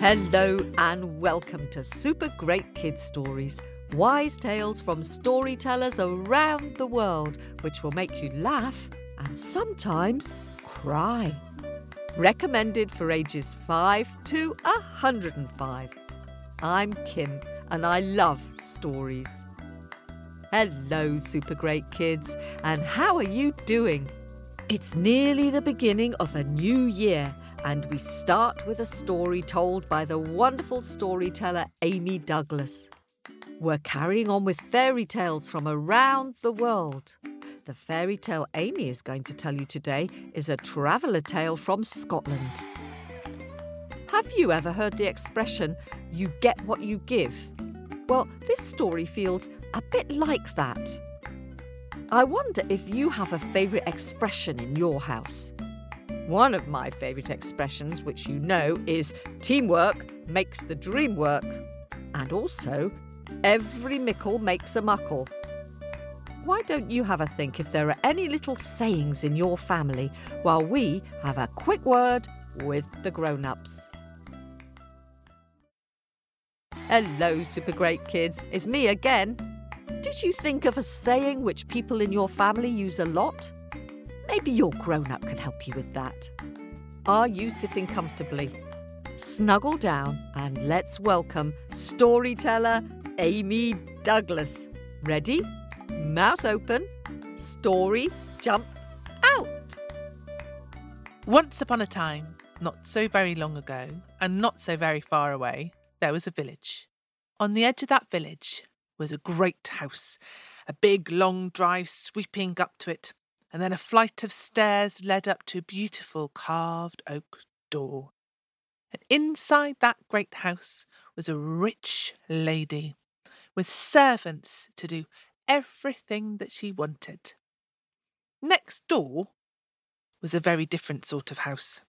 Hello and welcome to Super Great Kids Stories, wise tales from storytellers around the world, which will make you laugh and sometimes cry. Recommended for ages 5 to 105. I'm Kim and I love stories. Hello, Super Great Kids, and how are you doing? It's nearly the beginning of a new year and we start with a story told by the wonderful storyteller Amy Douglas. We're carrying on with fairy tales from around the world. The fairy tale Amy is going to tell you today is a traveller tale from Scotland. Have you ever heard the expression, you get what you give? Well, this story feels a bit like that. I wonder if you have a favourite expression in your house. One of my favourite expressions, which you know, is teamwork makes the dream work. And also, every mickle makes a muckle. Why don't you have a think if there are any little sayings in your family while we have a quick word with the grown ups? Hello, super great kids. It's me again. Did you think of a saying which people in your family use a lot? Maybe your grown up can help you with that. Are you sitting comfortably? Snuggle down and let's welcome storyteller Amy Douglas. Ready? Mouth open. Story jump out. Once upon a time, not so very long ago, and not so very far away, there was a village. On the edge of that village was a great house, a big long drive sweeping up to it, and then a flight of stairs led up to a beautiful carved oak door. And inside that great house was a rich lady, with servants to do everything that she wanted. Next door was a very different sort of house.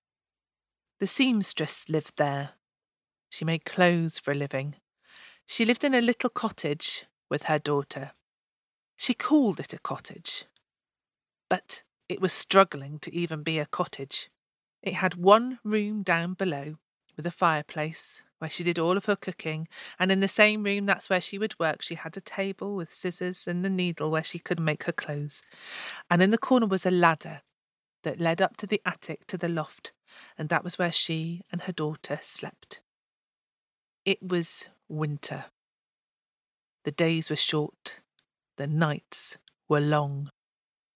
The seamstress lived there. She made clothes for a living. She lived in a little cottage with her daughter. She called it a cottage but it was struggling to even be a cottage. It had one room down below with a fireplace where she did all of her cooking, and in the same room that's where she would work. She had a table with scissors and a needle where she could make her clothes. And in the corner was a ladder that led up to the attic to the loft, and that was where she and her daughter slept. It was winter. The days were short, the nights were long.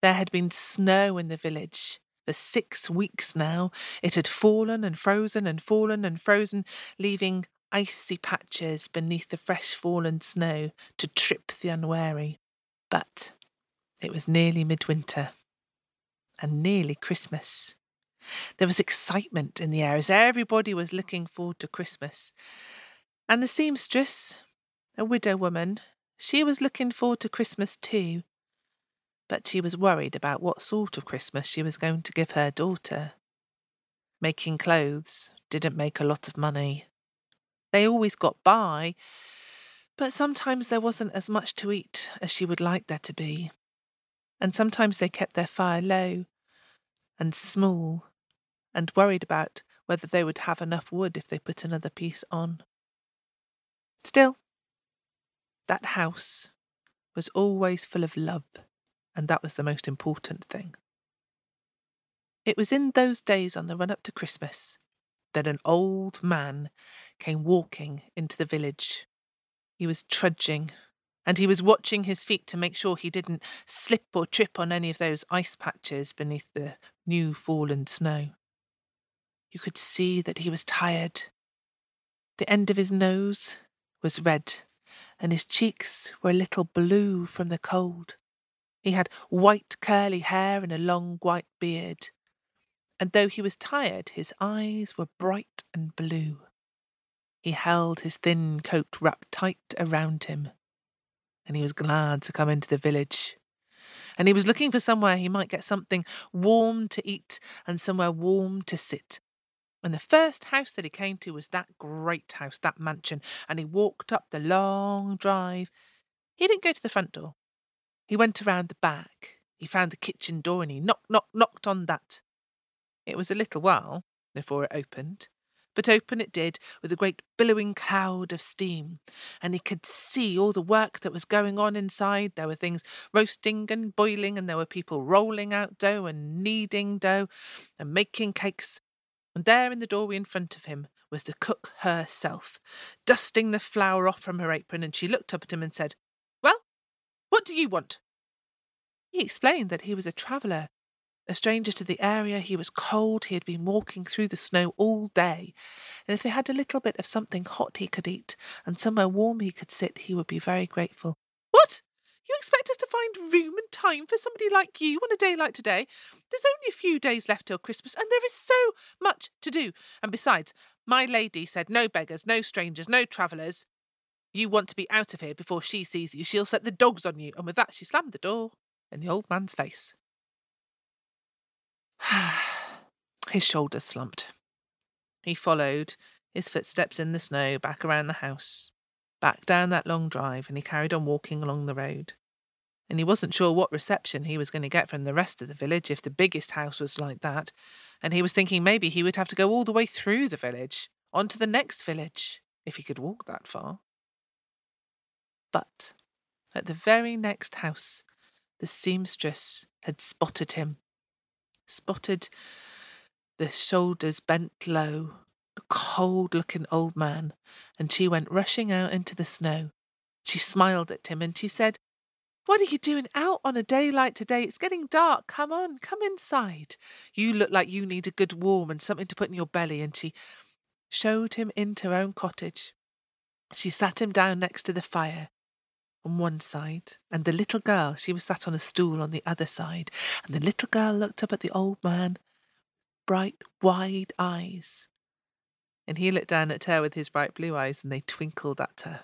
There had been snow in the village. For six weeks now, it had fallen and frozen and fallen and frozen, leaving icy patches beneath the fresh fallen snow to trip the unwary. But it was nearly midwinter and nearly Christmas. There was excitement in the air as everybody was looking forward to Christmas. And the seamstress, a widow woman, she was looking forward to Christmas too but she was worried about what sort of Christmas she was going to give her daughter. Making clothes didn't make a lot of money. They always got by, but sometimes there wasn't as much to eat as she would like there to be. And sometimes they kept their fire low and small and worried about whether they would have enough wood if they put another piece on. Still, that house was always full of love and that was the most important thing. It was in those days on the run up to Christmas that an old man came walking into the village. He was trudging, and he was watching his feet to make sure he didn't slip or trip on any of those ice patches beneath the new fallen snow. You could see that he was tired. The end of his nose was red, and his cheeks were a little blue from the cold. He had white curly hair and a long white beard. And though he was tired, his eyes were bright and blue. He held his thin coat wrapped tight around him, and he was glad to come into the village. And he was looking for somewhere he might get something warm to eat and somewhere warm to sit. And the first house that he came to was that great house, that mansion, and he walked up the long drive He didn't go to the front door. He went around the back. He found the kitchen door and he knocked, knocked, knocked on that. It was a little while before it opened, but open it did with a great billowing cloud of steam, and he could see all the work that was going on inside. There were things roasting and boiling, and there were people rolling out dough and kneading dough and making cakes. And there in the doorway in front of him was the cook herself, dusting the flour off from her apron, and she looked up at him and said, Well, what do you want? He explained that he was a traveller, a stranger to the area. He was cold. He had been walking through the snow all day. And if they had a little bit of something hot he could eat and somewhere warm he could sit, he would be very grateful. What? You expect us to find room and time for somebody like you on a day like today? There's only a few days left till Christmas, and there is so much to do. And besides, my lady said no beggars, no strangers, no travellers. You want to be out of here before she sees you. She'll set the dogs on you. And with that, she slammed the door in the old man's face. his shoulders slumped. He followed his footsteps in the snow back around the house, back down that long drive, and he carried on walking along the road. And he wasn't sure what reception he was going to get from the rest of the village if the biggest house was like that, and he was thinking maybe he would have to go all the way through the village, on to the next village, if he could walk that far. But at the very next house, the seamstress had spotted him, spotted the shoulders bent low, cold looking old man, and she went rushing out into the snow. She smiled at him and she said, What are you doing out on a day like today? It's getting dark. Come on, come inside. You look like you need a good warm and something to put in your belly. And she showed him into her own cottage. She sat him down next to the fire on one side, and the little girl, she was sat on a stool on the other side, and the little girl looked up at the old man, bright, wide eyes. And he looked down at her with his bright blue eyes, and they twinkled at her.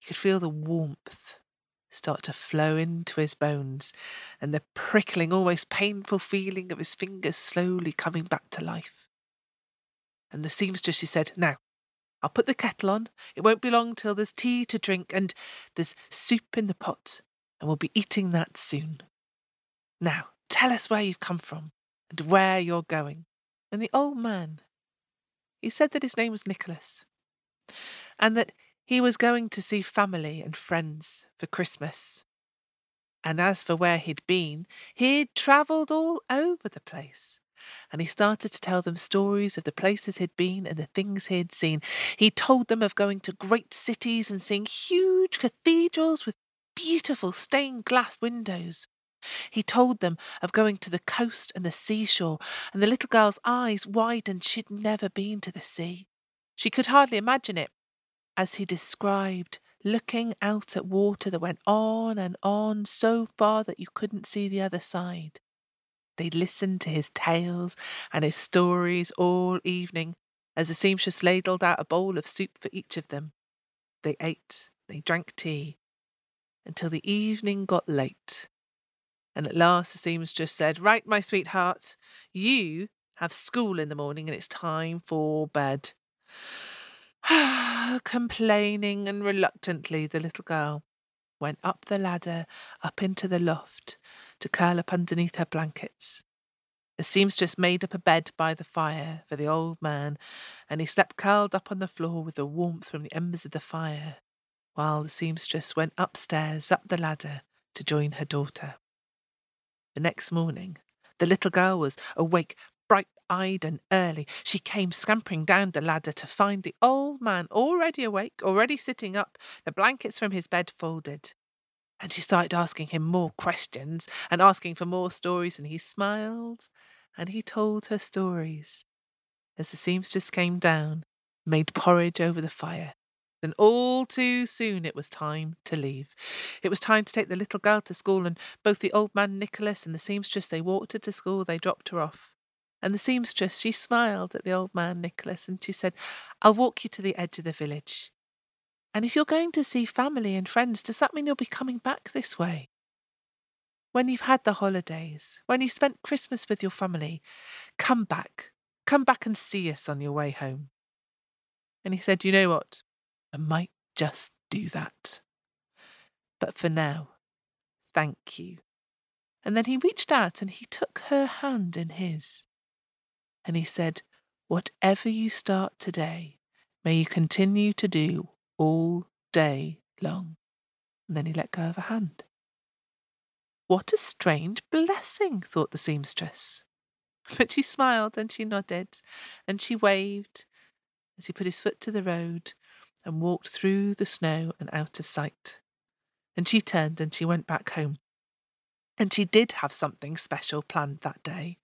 He could feel the warmth start to flow into his bones, and the prickling, almost painful feeling of his fingers slowly coming back to life. And the seamstress, she said, Now, I'll put the kettle on. It won't be long till there's tea to drink and there's soup in the pot, and we'll be eating that soon. Now, tell us where you've come from and where you're going. And the old man, he said that his name was Nicholas, and that he was going to see family and friends for Christmas. And as for where he'd been, he'd travelled all over the place and he started to tell them stories of the places he'd been and the things he'd seen. He told them of going to great cities and seeing huge cathedrals with beautiful stained glass windows. He told them of going to the coast and the seashore, and the little girl's eyes widened. She'd never been to the sea. She could hardly imagine it, as he described looking out at water that went on and on so far that you couldn't see the other side. They listened to his tales and his stories all evening as the seamstress ladled out a bowl of soup for each of them. They ate, they drank tea, until the evening got late. And at last the seamstress said, Right, my sweetheart, you have school in the morning and it's time for bed. Complaining and reluctantly, the little girl went up the ladder, up into the loft, to curl up underneath her blankets. The seamstress made up a bed by the fire for the old man, and he slept curled up on the floor with the warmth from the embers of the fire, while the seamstress went upstairs up the ladder to join her daughter. The next morning, the little girl was awake, bright eyed and early. She came scampering down the ladder to find the old man already awake, already sitting up, the blankets from his bed folded. And she started asking him more questions and asking for more stories, and he smiled and he told her stories. As the seamstress came down, made porridge over the fire. Then all too soon it was time to leave. It was time to take the little girl to school, and both the old man Nicholas and the seamstress they walked her to school, they dropped her off. And the seamstress, she smiled at the old man Nicholas, and she said, I'll walk you to the edge of the village. And if you're going to see family and friends, does that mean you'll be coming back this way? When you've had the holidays, when you've spent Christmas with your family, come back. Come back and see us on your way home. And he said, You know what? I might just do that. But for now, thank you. And then he reached out and he took her hand in his. And he said, Whatever you start today, may you continue to do all day long. And then he let go of her hand. What a strange blessing, thought the seamstress. But she smiled and she nodded and she waved as he put his foot to the road and walked through the snow and out of sight. And she turned and she went back home. And she did have something special planned that day.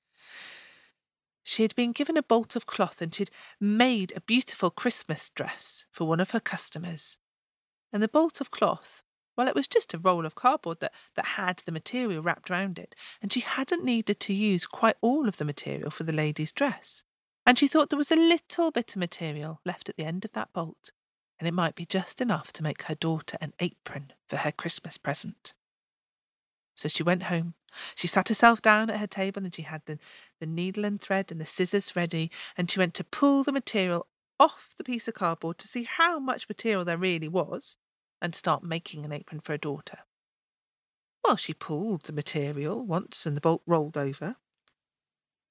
She had been given a bolt of cloth and she'd made a beautiful Christmas dress for one of her customers. And the bolt of cloth, well, it was just a roll of cardboard that, that had the material wrapped round it, and she hadn't needed to use quite all of the material for the lady's dress. And she thought there was a little bit of material left at the end of that bolt, and it might be just enough to make her daughter an apron for her Christmas present. So she went home. She sat herself down at her table and she had the, the needle and thread and the scissors ready, and she went to pull the material off the piece of cardboard to see how much material there really was and start making an apron for her daughter. Well, she pulled the material once and the bolt rolled over.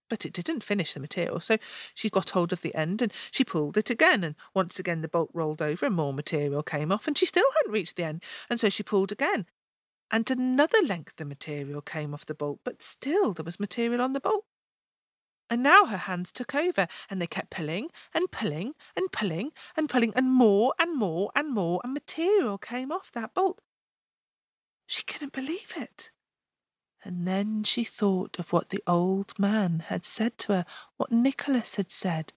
But it didn't finish the material, so she got hold of the end and she pulled it again, and once again the bolt rolled over and more material came off, and she still hadn't reached the end, and so she pulled again, and another length of material came off the bolt, but still there was material on the bolt. And now her hands took over, and they kept pulling and pulling and pulling and pulling, and more and more and more, and material came off that bolt. She couldn't believe it. And then she thought of what the old man had said to her, what Nicholas had said.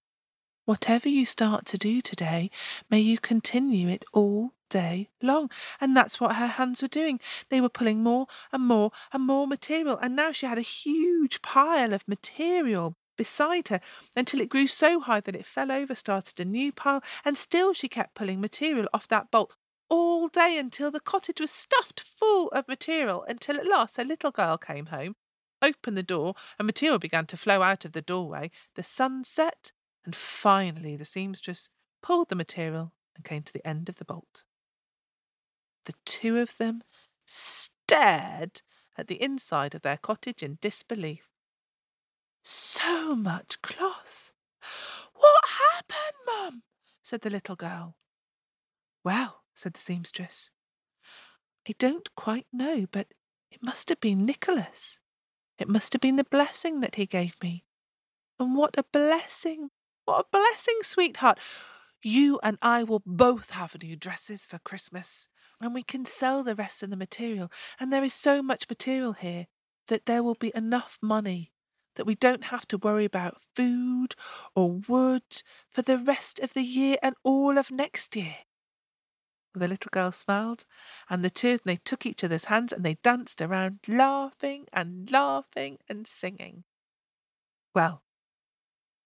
Whatever you start to do today, may you continue it all day long. And that's what her hands were doing. They were pulling more and more and more material. And now she had a huge pile of material beside her until it grew so high that it fell over, started a new pile, and still she kept pulling material off that bolt all day until the cottage was stuffed full of material until at last a little girl came home, opened the door, and material began to flow out of the doorway. The sun set, and finally the seamstress pulled the material and came to the end of the bolt. The two of them stared at the inside of their cottage in disbelief. So much cloth! What happened, Mum? said the little girl. Well, said the seamstress, I don't quite know, but it must have been Nicholas. It must have been the blessing that he gave me. And what a blessing! What a blessing, sweetheart! You and I will both have new dresses for Christmas, and we can sell the rest of the material. And there is so much material here that there will be enough money that we don't have to worry about food or wood for the rest of the year and all of next year. The little girl smiled, and the two they took each other's hands and they danced around, laughing and laughing and singing. Well,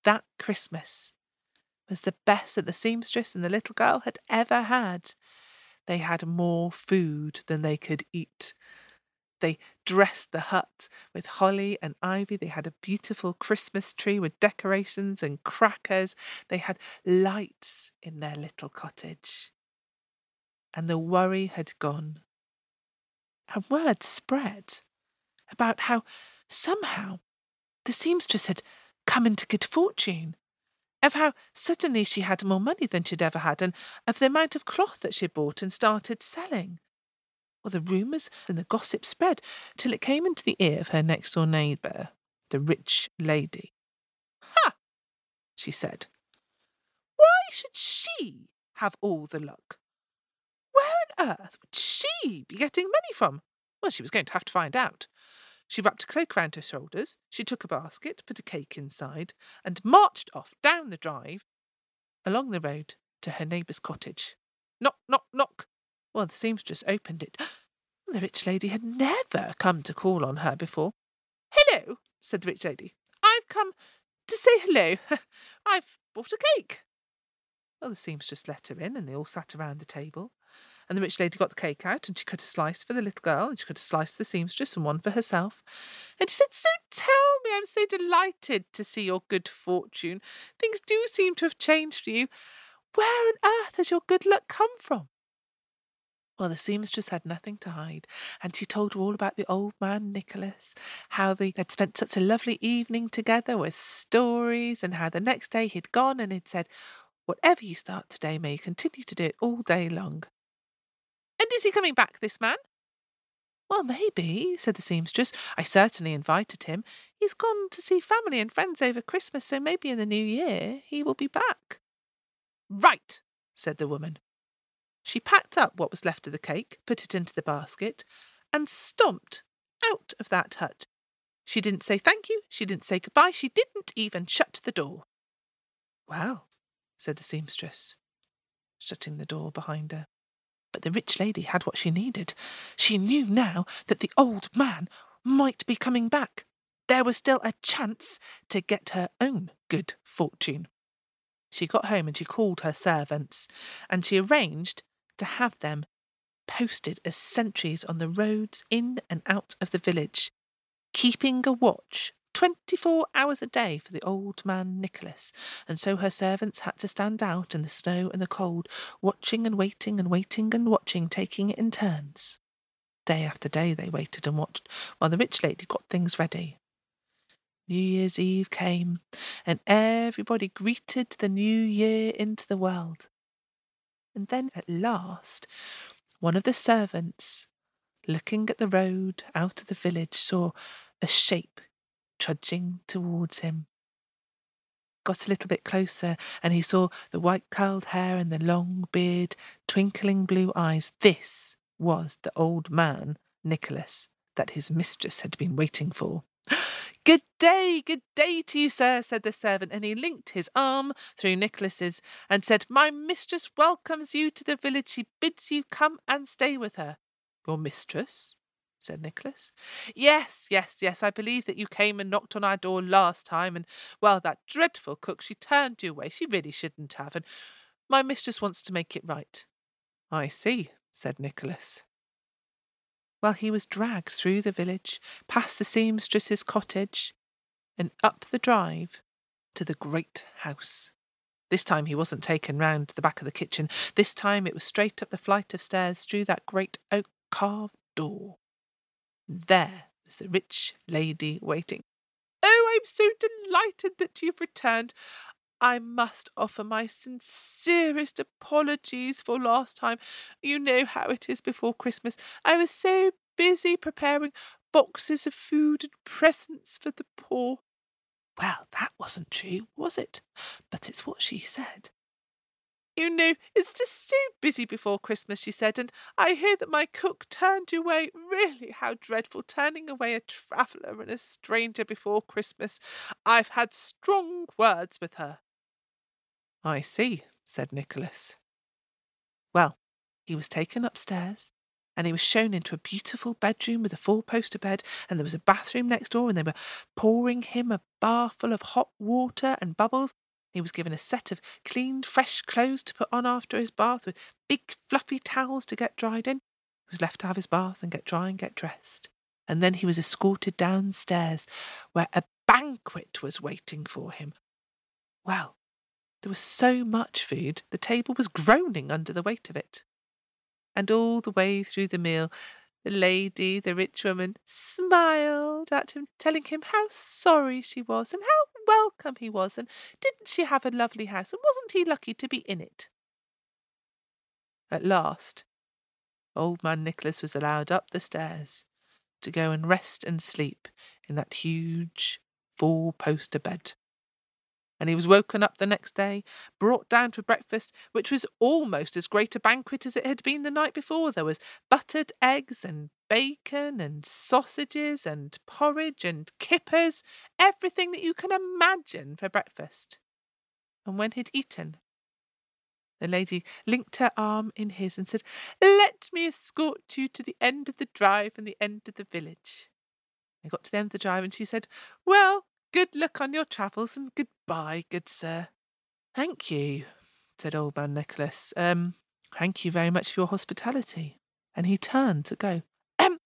that Christmas was the best that the seamstress and the little girl had ever had. They had more food than they could eat. They dressed the hut with holly and ivy. They had a beautiful Christmas tree with decorations and crackers. They had lights in their little cottage. And the worry had gone. And word spread about how somehow the seamstress had come into good fortune of how suddenly she had more money than she'd ever had, and of the amount of cloth that she bought and started selling. Well, the rumours and the gossip spread till it came into the ear of her next door neighbour, the rich lady. Ha! she said. Why should she have all the luck? Earth would she be getting money from? Well, she was going to have to find out. She wrapped a cloak round her shoulders, she took a basket, put a cake inside, and marched off down the drive along the road to her neighbour's cottage. Knock, knock, knock. Well, the seamstress opened it. The rich lady had never come to call on her before. Hello, said the rich lady. I've come to say hello. I've bought a cake. Well, the seamstress let her in, and they all sat around the table. And the rich lady got the cake out and she cut a slice for the little girl and she cut a slice for the seamstress and one for herself. And she said, So tell me, I'm so delighted to see your good fortune. Things do seem to have changed for you. Where on earth has your good luck come from? Well, the seamstress had nothing to hide, and she told her all about the old man Nicholas, how they had spent such a lovely evening together with stories, and how the next day he'd gone and he'd said, Whatever you start today, may you continue to do it all day long. And is he coming back, this man? Well, maybe, said the seamstress. I certainly invited him. He's gone to see family and friends over Christmas, so maybe in the new year he will be back. Right, said the woman. She packed up what was left of the cake, put it into the basket, and stomped out of that hut. She didn't say thank you, she didn't say goodbye, she didn't even shut the door. Well, said the seamstress, shutting the door behind her. But the rich lady had what she needed. She knew now that the old man might be coming back. There was still a chance to get her own good fortune. She got home and she called her servants, and she arranged to have them posted as sentries on the roads in and out of the village, keeping a watch 24 hours a day for the old man Nicholas, and so her servants had to stand out in the snow and the cold, watching and waiting and waiting and watching, taking it in turns. Day after day they waited and watched while the rich lady got things ready. New Year's Eve came, and everybody greeted the new year into the world. And then at last, one of the servants, looking at the road out of the village, saw a shape trudging towards him. Got a little bit closer, and he saw the white curled hair and the long beard, twinkling blue eyes. This was the old man, Nicholas, that his mistress had been waiting for. Good day, good day to you, sir, said the servant, and he linked his arm through Nicholas's and said, My mistress welcomes you to the village. She bids you come and stay with her. Your mistress? Said Nicholas. Yes, yes, yes, I believe that you came and knocked on our door last time, and, well, that dreadful cook, she turned you away. She really shouldn't have, and my mistress wants to make it right. I see, said Nicholas. Well, he was dragged through the village, past the seamstress's cottage, and up the drive to the great house. This time he wasn't taken round the back of the kitchen. This time it was straight up the flight of stairs through that great oak carved door. There was the rich lady waiting. Oh, I'm so delighted that you've returned. I must offer my sincerest apologies for last time. You know how it is before Christmas. I was so busy preparing boxes of food and presents for the poor. Well, that wasn't true, was it? But it's what she said. You know, it's just so busy before Christmas, she said, and I hear that my cook turned you away. Really, how dreadful, turning away a traveller and a stranger before Christmas. I've had strong words with her. I see, said Nicholas. Well, he was taken upstairs, and he was shown into a beautiful bedroom with a four poster bed, and there was a bathroom next door, and they were pouring him a bath full of hot water and bubbles. He was given a set of clean, fresh clothes to put on after his bath, with big, fluffy towels to get dried in. He was left to have his bath and get dry and get dressed. And then he was escorted downstairs, where a banquet was waiting for him. Well, there was so much food, the table was groaning under the weight of it. And all the way through the meal, the lady, the rich woman, smiled at him, telling him how sorry she was and how welcome he was, and didn't she have a lovely house, and wasn't he lucky to be in it? At last, old man Nicholas was allowed up the stairs to go and rest and sleep in that huge four poster bed and he was woken up the next day, brought down to breakfast, which was almost as great a banquet as it had been the night before. There was buttered eggs and bacon and sausages and porridge and kippers, everything that you can imagine for breakfast. And when he'd eaten, the lady linked her arm in his and said, Let me escort you to the end of the drive and the end of the village. They got to the end of the drive and she said, Well, Good luck on your travels and goodbye, good sir. Thank you, said old man Nicholas. Um, thank you very much for your hospitality. And he turned to go. Ahem,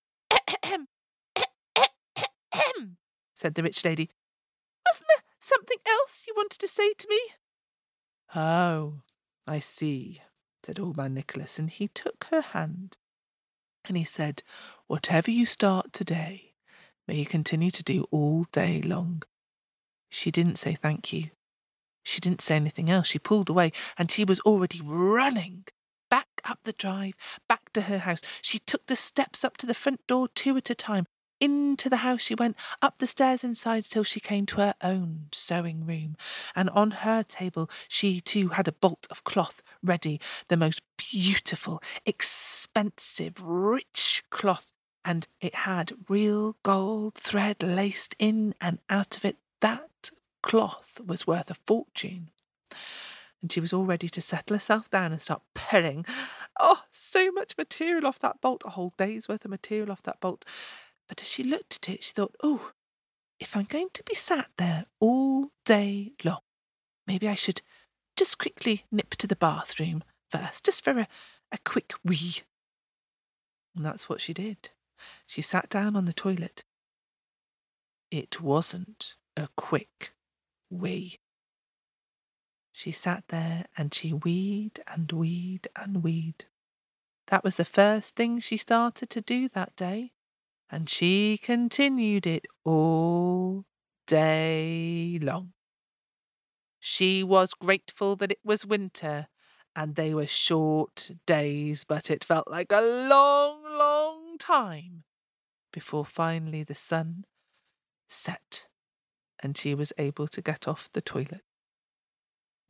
said the rich lady. Wasn't there something else you wanted to say to me? Oh, I see, said Old Man Nicholas, and he took her hand. And he said, Whatever you start today, may you continue to do all day long. She didn't say thank you. She didn't say anything else. She pulled away, and she was already running back up the drive, back to her house. She took the steps up to the front door two at a time, into the house she went, up the stairs inside till she came to her own sewing room, and on her table she too had a bolt of cloth ready, the most beautiful, expensive, rich cloth, and it had real gold thread laced in and out of it. That cloth was worth a fortune. And she was all ready to settle herself down and start pulling. Oh, so much material off that bolt, a whole day's worth of material off that bolt. But as she looked at it, she thought, oh, if I'm going to be sat there all day long, maybe I should just quickly nip to the bathroom first, just for a, a quick wee. And that's what she did. She sat down on the toilet. It wasn't a quick wee. She sat there and she weed and weed and weed. That was the first thing she started to do that day and she continued it all day long. She was grateful that it was winter and they were short days, but it felt like a long, long time before finally the sun set and she was able to get off the toilet.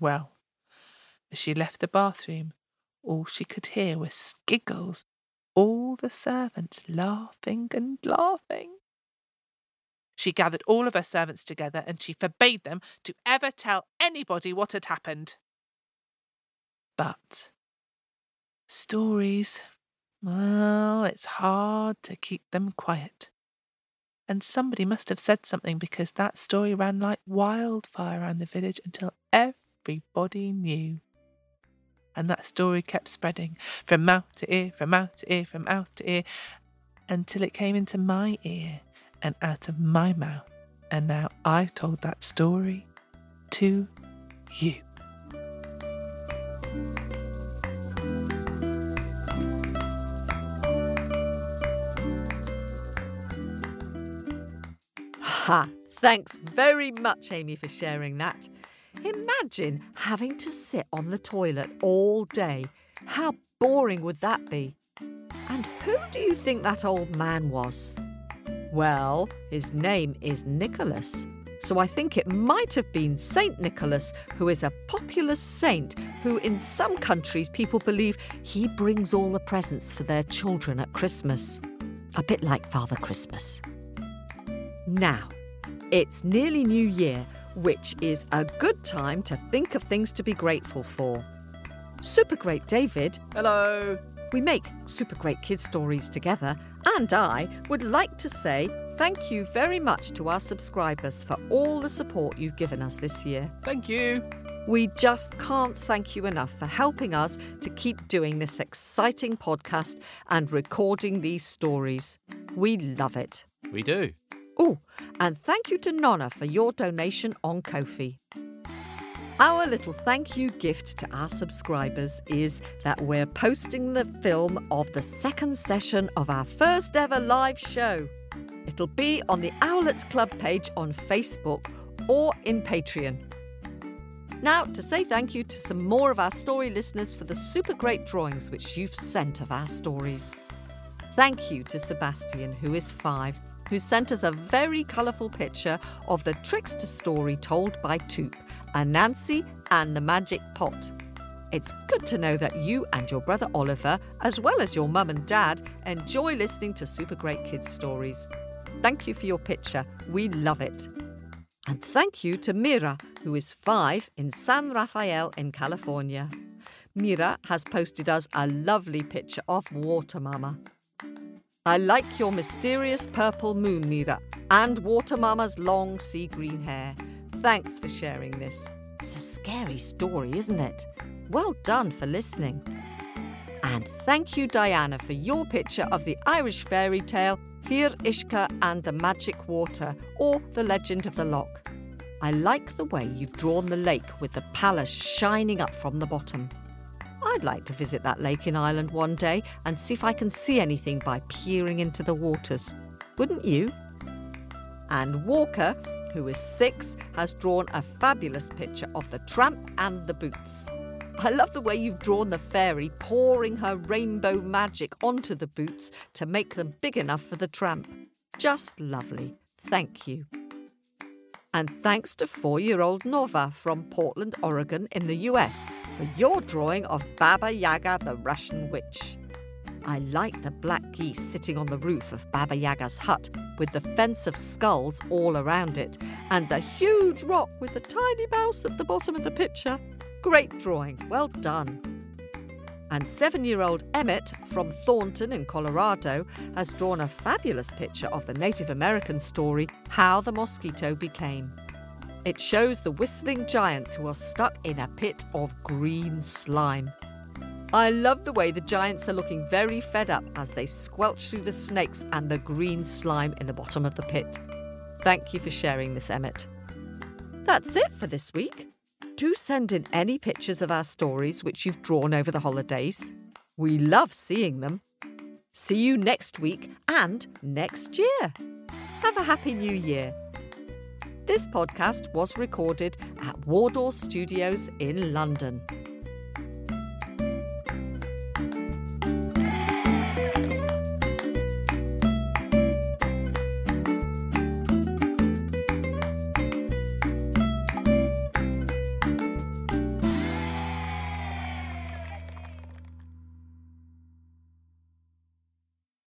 Well, as she left the bathroom, all she could hear was giggles all the servants laughing and laughing. She gathered all of her servants together and she forbade them to ever tell anybody what had happened. But stories, well, it's hard to keep them quiet. And somebody must have said something because that story ran like wildfire around the village until everybody knew and that story kept spreading from mouth to ear, from mouth to ear, from mouth to ear, until it came into my ear and out of my mouth. And now I've told that story to you. Ha! Thanks very much, Amy, for sharing that. Imagine having to sit on the toilet all day. How boring would that be? And who do you think that old man was? Well, his name is Nicholas. So I think it might have been Saint Nicholas, who is a popular saint who, in some countries, people believe he brings all the presents for their children at Christmas. A bit like Father Christmas. Now, it's nearly New Year, which is a good time to think of things to be grateful for. Super Great David. Hello. We make Super Great Kids Stories together, and I would like to say thank you very much to our subscribers for all the support you've given us this year. Thank you. We just can't thank you enough for helping us to keep doing this exciting podcast and recording these stories. We love it. We do. Oh, and thank you to Nonna for your donation on Ko-fi. Our little thank you gift to our subscribers is that we're posting the film of the second session of our first ever live show. It'll be on the Owlets Club page on Facebook or in Patreon. Now, to say thank you to some more of our story listeners for the super great drawings which you've sent of our stories. Thank you to Sebastian, who is five, who sent us a very colourful picture of the trickster story told by Toop, Anansi and the Magic Pot. It's good to know that you and your brother Oliver, as well as your mum and dad, enjoy listening to Super Great Kids stories. Thank you for your picture. We love it. And thank you to Mira, who is five in San Rafael in California. Mira has posted us a lovely picture of Water Mama. I like your mysterious purple moon, Mira, and Water Mama's long sea green hair. Thanks for sharing this. It's a scary story, isn't it? Well done for listening. And thank you, Diana, for your picture of the Irish fairy tale Fir Ishka and the Magic Water, or The Legend of the Loch. I like the way you've drawn the lake with the palace shining up from the bottom. I'd like to visit that lake in Ireland one day and see if I can see anything by peering into the waters. Wouldn't you? And Walker, who is six, has drawn a fabulous picture of the tramp and the boots. I love the way you've drawn the fairy pouring her rainbow magic onto the boots to make them big enough for the tramp. Just lovely. Thank you. And thanks to four year old Nova from Portland, Oregon, in the US for your drawing of Baba Yaga the Russian witch. I like the black geese sitting on the roof of Baba Yaga's hut with the fence of skulls all around it and the huge rock with the tiny mouse at the bottom of the picture. Great drawing, well done. And seven year old Emmett from Thornton in Colorado has drawn a fabulous picture of the Native American story, How the Mosquito Became. It shows the whistling giants who are stuck in a pit of green slime. I love the way the giants are looking very fed up as they squelch through the snakes and the green slime in the bottom of the pit. Thank you for sharing this, Emmett. That's it for this week. Do send in any pictures of our stories which you've drawn over the holidays. We love seeing them. See you next week and next year. Have a happy new year. This podcast was recorded at Wardour Studios in London.